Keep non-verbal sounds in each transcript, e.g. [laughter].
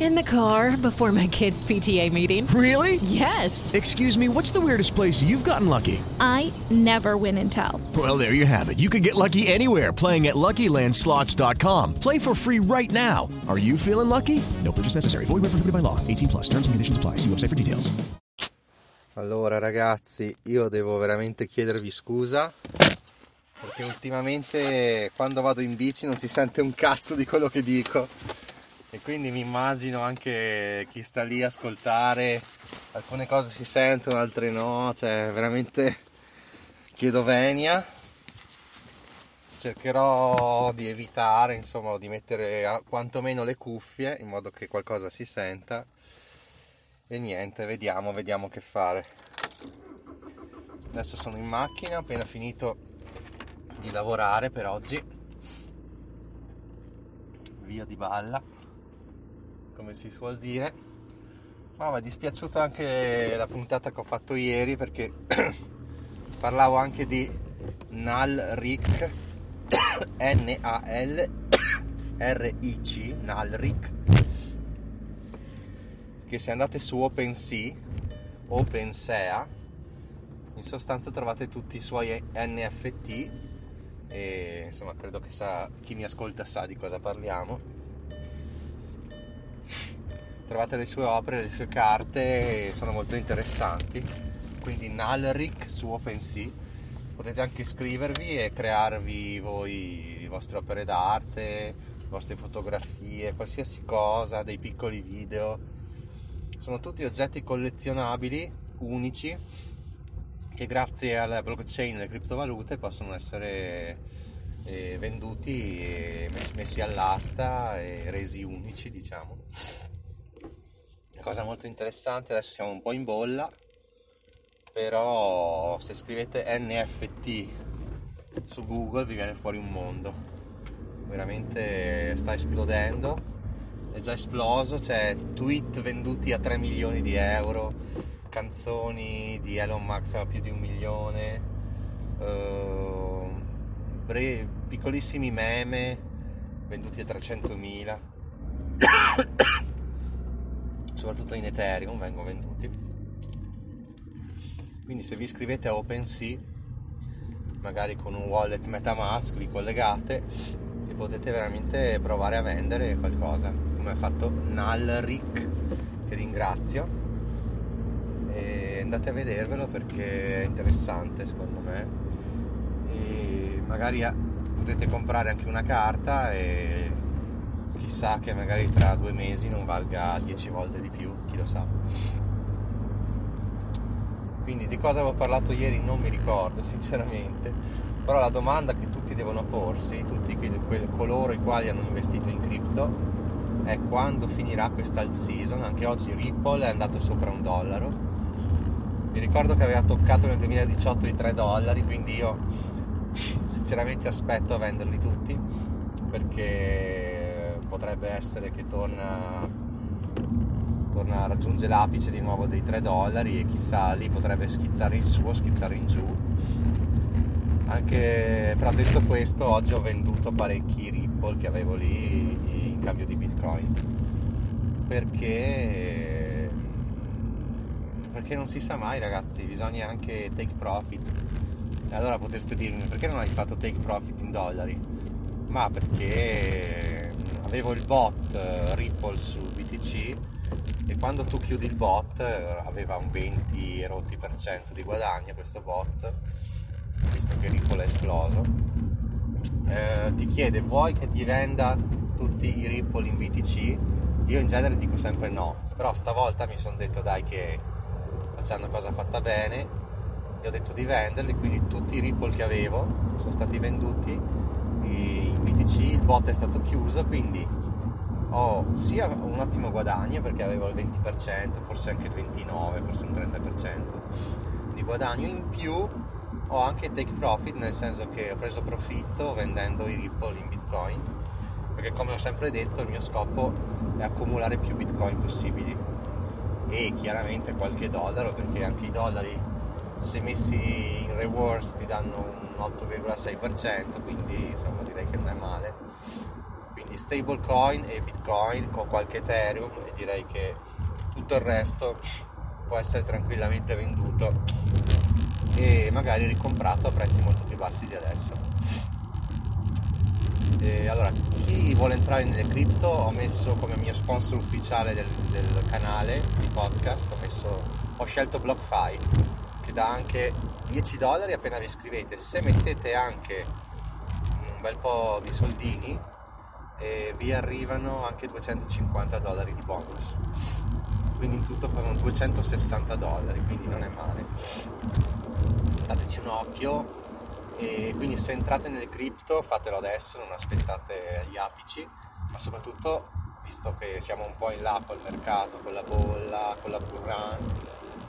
In the car before my kids' PTA meeting. Really? Yes. Excuse me, what's the weirdest place you've gotten lucky? I never win and tell. Well, there you have it. You can get lucky anywhere playing at LuckyLandSlots.com. Play for free right now. Are you feeling lucky? No purchase necessary. Void where prohibited by law. 18 plus. Terms and conditions apply. See website for details. Allora, ragazzi, io devo veramente chiedervi scusa perché ultimamente quando vado in bici non si sente un cazzo di quello che dico e quindi mi immagino anche chi sta lì a ascoltare alcune cose si sentono altre no cioè veramente chiedo venia. Cercherò di evitare insomma di mettere quantomeno le cuffie in modo che qualcosa si senta. E niente vediamo vediamo che fare. Adesso sono in macchina appena finito di lavorare per oggi. Via di balla come si suol dire. Ma mi è dispiaciuto anche la puntata che ho fatto ieri perché [coughs] parlavo anche di Nalric, [coughs] [coughs] N-A-L-R-I-C, Nalric, che se andate su OpenSea, OpenSea, in sostanza trovate tutti i suoi NFT e insomma credo che sa, chi mi ascolta sa di cosa parliamo trovate le sue opere, le sue carte sono molto interessanti. Quindi Nalric su OpenSea potete anche iscrivervi e crearvi voi le vostre opere d'arte le vostre fotografie qualsiasi cosa dei piccoli video. Sono tutti oggetti collezionabili unici che grazie alla blockchain e alle criptovalute possono essere eh, venduti e messi all'asta e resi unici diciamo cosa molto interessante, adesso siamo un po' in bolla, però se scrivete NFT su Google vi viene fuori un mondo, veramente sta esplodendo, è già esploso, c'è tweet venduti a 3 milioni di euro, canzoni di Elon Musk a più di un milione, uh, bre- piccolissimi meme venduti a 300 mila soprattutto in Ethereum vengono venduti. Quindi se vi iscrivete a OpenSea magari con un wallet Metamask vi collegate e potete veramente provare a vendere qualcosa. Come ha fatto Nalric che ringrazio. E andate a vedervelo perché è interessante secondo me. E magari potete comprare anche una carta e chissà che magari tra due mesi non valga 10 volte di più, chi lo sa. Quindi di cosa avevo parlato ieri non mi ricordo sinceramente, però la domanda che tutti devono porsi, tutti coloro i quali hanno investito in cripto, è quando finirà questa alt season, anche oggi Ripple è andato sopra un dollaro, mi ricordo che aveva toccato nel 2018 i 3 dollari, quindi io sinceramente aspetto a venderli tutti perché potrebbe essere che torna, torna a raggiungere l'apice di nuovo dei 3 dollari e chissà lì potrebbe schizzare il suo, schizzare in giù. Anche però detto questo, oggi ho venduto parecchi Ripple che avevo lì in cambio di Bitcoin perché perché non si sa mai ragazzi, bisogna anche take profit. E allora potreste dirmi perché non hai fatto take profit in dollari? Ma perché avevo il bot eh, Ripple su BTC e quando tu chiudi il bot eh, aveva un 20 rotti per cento di guadagno questo bot visto che Ripple è esploso. Eh, ti chiede vuoi che ti venda tutti i Ripple in BTC io in genere dico sempre no però stavolta mi sono detto dai che facciamo una cosa fatta bene. Gli ho detto di venderli quindi tutti i Ripple che avevo sono stati venduti in BTC il bot è stato chiuso quindi ho sia un ottimo guadagno perché avevo il 20% forse anche il 29% forse un 30% di guadagno. In più ho anche take profit nel senso che ho preso profitto vendendo i Ripple in Bitcoin perché come ho sempre detto il mio scopo è accumulare più Bitcoin possibili. E chiaramente qualche dollaro perché anche i dollari se messi in rewards ti danno un 8,6% quindi insomma direi che non è male. Quindi stablecoin e bitcoin con qualche ethereum e direi che tutto il resto può essere tranquillamente venduto e magari ricomprato a prezzi molto più bassi di adesso. E allora chi vuole entrare nelle cripto ho messo come mio sponsor ufficiale del, del canale di podcast ho, messo, ho scelto BlockFi che dà anche 10 dollari appena vi iscrivete se mettete anche un bel po' di soldini e vi arrivano anche 250 dollari di bonus. Quindi in tutto fanno 260 dollari quindi non è male. Dateci un occhio. E quindi se entrate nelle cripto fatelo adesso non aspettate gli apici. Ma soprattutto visto che siamo un po' in là col mercato con la bolla con la bull run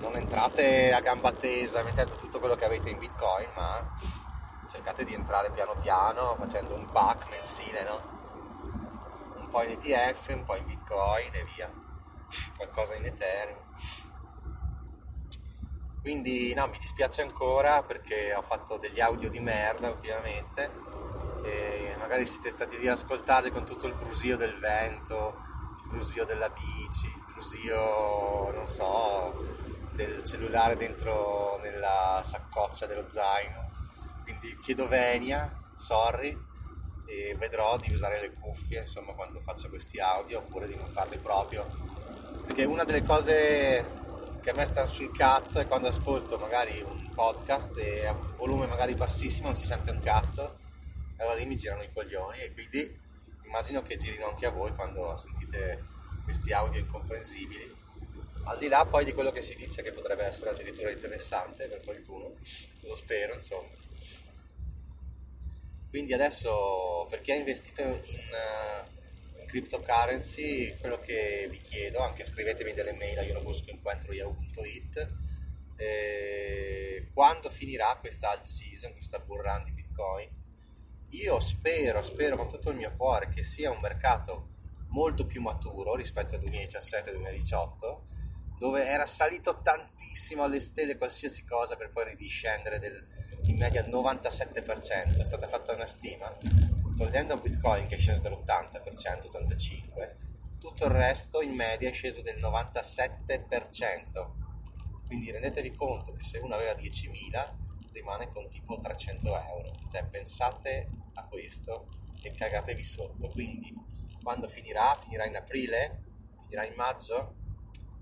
non entrate a gamba tesa mettendo tutto quello che avete in bitcoin ma cercate di entrare piano piano facendo un pack mensile no? un po' in ETF un po' in bitcoin e via qualcosa in ethereum quindi no mi dispiace ancora perché ho fatto degli audio di merda ultimamente e magari siete stati lì ad ascoltare con tutto il brusio del vento il brusio della bici il brusio non so del cellulare dentro nella saccoccia dello zaino. Quindi chiedo venia sorry e vedrò di usare le cuffie insomma quando faccio questi audio oppure di non farli proprio. Perché una delle cose che a me stanno sul cazzo è quando ascolto magari un podcast e a volume magari bassissimo non si sente un cazzo allora lì mi girano i coglioni e quindi immagino che girino anche a voi quando sentite questi audio incomprensibili al di là poi di quello che si dice che potrebbe essere addirittura interessante per qualcuno lo spero insomma. Quindi adesso per chi ha investito in, uh, in cryptocurrency quello che vi chiedo anche scrivetemi delle mail a ionobuscoinquentroyahoo.it eh, quando finirà questa alt season questa bull run di bitcoin? Io spero spero con tutto il mio cuore che sia un mercato molto più maturo rispetto al 2017-2018 dove era salito tantissimo alle stelle qualsiasi cosa per poi ridiscendere del, in media al 97%. È stata fatta una stima, togliendo bitcoin che è sceso dell'80%, 85%, tutto il resto in media è sceso del 97%. Quindi rendetevi conto che se uno aveva 10.000 rimane con tipo 300 euro. Cioè pensate a questo e cagatevi sotto. Quindi quando finirà? Finirà in aprile? Finirà in maggio?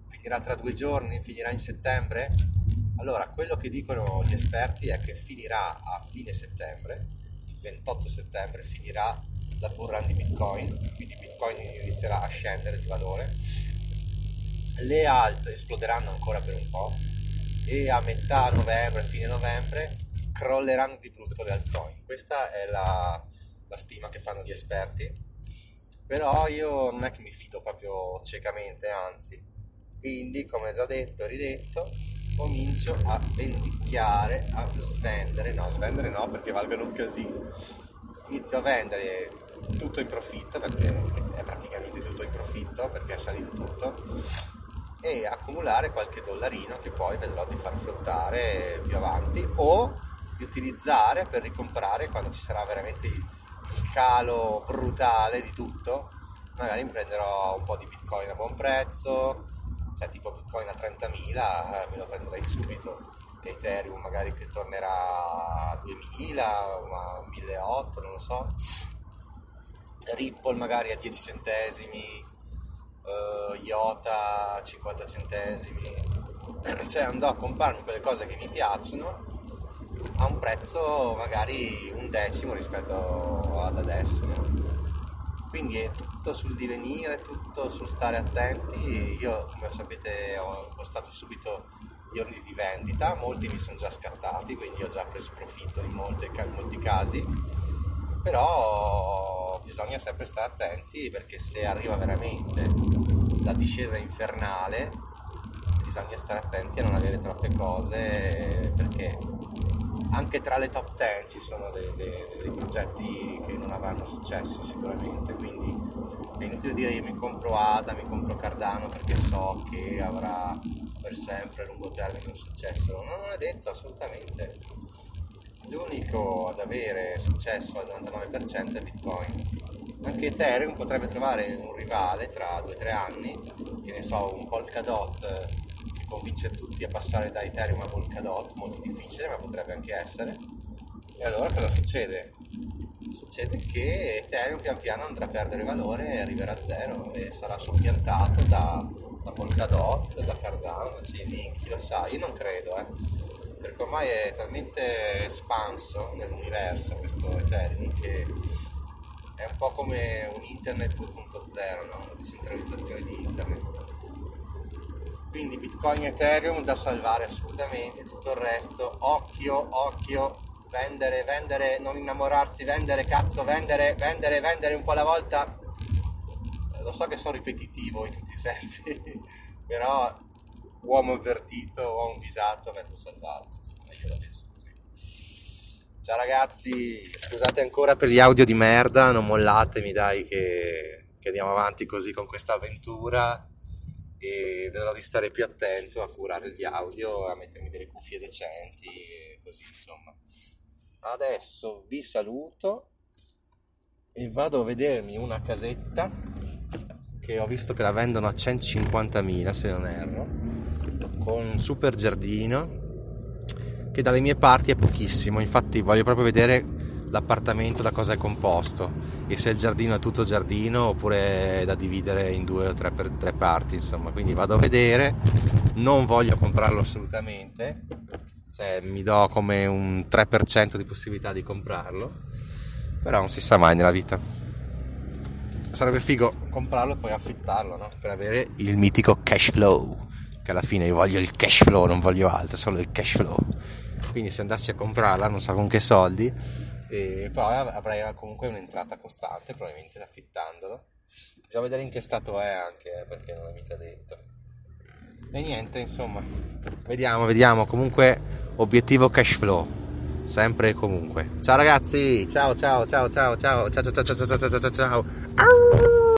Finirà tra due giorni, finirà in settembre? Allora, quello che dicono gli esperti è che finirà a fine settembre, il 28 settembre finirà la bull run di Bitcoin, quindi Bitcoin inizierà a scendere di valore, le alt esploderanno ancora per un po' e a metà novembre, fine novembre, crolleranno di brutto le altcoin. Questa è la, la stima che fanno gli esperti, però io non è che mi fido proprio ciecamente, anzi quindi, come già detto e ridetto, comincio a vendicchiare, a svendere, no, svendere no perché valgono un casino. Inizio a vendere tutto in profitto perché è praticamente tutto in profitto perché è salito tutto e accumulare qualche dollarino che poi vedrò di far flottare più avanti o di utilizzare per ricomprare quando ci sarà veramente il calo brutale di tutto magari prenderò un po' di bitcoin a buon prezzo cioè tipo Bitcoin a 30.000 eh, me lo prenderei subito. Ethereum magari che tornerà a 2.000 a 1.800 non lo so. Ripple magari a 10 centesimi uh, IOTA a 50 centesimi. [clears throat] Cioè andrò a comprarmi quelle cose che mi piacciono a un prezzo magari un decimo rispetto ad adesso? Quindi è tutto sul divenire, tutto sul stare attenti. Io, come sapete, ho postato subito gli ordini di vendita, molti mi sono già scattati, quindi ho già preso profitto in, molte, in molti casi, però bisogna sempre stare attenti perché se arriva veramente la discesa infernale, bisogna stare attenti a non avere troppe cose perché anche tra le top 10 ci sono dei, dei, dei, progetti che non avranno successo sicuramente, quindi è inutile dire io mi compro Ada, mi compro Cardano perché so che avrà per sempre a lungo termine un successo. No, non è detto assolutamente. L'unico ad avere successo al 99% è Bitcoin. Anche Ethereum potrebbe trovare un rivale tra 2-3 anni, che ne so, un Polkadot convince tutti a passare da Ethereum a Polkadot, molto difficile, ma potrebbe anche essere. E allora cosa succede? Succede che Ethereum pian piano andrà a perdere valore e arriverà a zero e sarà soppiantato da, da Polkadot, da Cardano, da Chainlink, chi lo sa, io non credo, eh perché ormai è talmente espanso nell'universo questo Ethereum che è un po' come un internet 2.0, no? una decentralizzazione di internet. Quindi Bitcoin e Ethereum da salvare assolutamente, tutto il resto, occhio, occhio, vendere, vendere, non innamorarsi, vendere, cazzo, vendere, vendere, vendere un po' alla volta. Lo so che sono ripetitivo in tutti i sensi, [laughs] però uomo avvertito, uomo visato, mezzo salvato. Insomma, io la penso così. Ciao ragazzi, scusate ancora per gli audio di merda, non mollatemi dai che, che andiamo avanti così con questa avventura e vedrò di stare più attento a curare gli audio, a mettermi delle cuffie decenti e così insomma. Adesso vi saluto e vado a vedermi una casetta che ho visto che la vendono a 150.000 se non erro con un super giardino che dalle mie parti è pochissimo infatti voglio proprio vedere l'appartamento da cosa è composto. E se il giardino è tutto giardino oppure è da dividere in due o tre, per, tre parti insomma. Quindi vado a vedere. Non voglio comprarlo assolutamente. Cioè mi do come un 3% di possibilità di comprarlo. Però non si sa mai nella vita. Sarebbe figo comprarlo e poi affittarlo no? per avere il mitico cash flow. Che alla fine io voglio il cash flow non voglio altro solo il cash flow. Quindi se andassi a comprarla non so con che soldi e poi avrei comunque un'entrata costante probabilmente affittandolo bisogna vedere in che stato è anche perché non è mica detto e niente insomma vediamo vediamo comunque obiettivo cash flow sempre e comunque ciao ragazzi ciao ciao ciao ciao ciao ciao ciao ciao ciao ciao ciao ciao ciao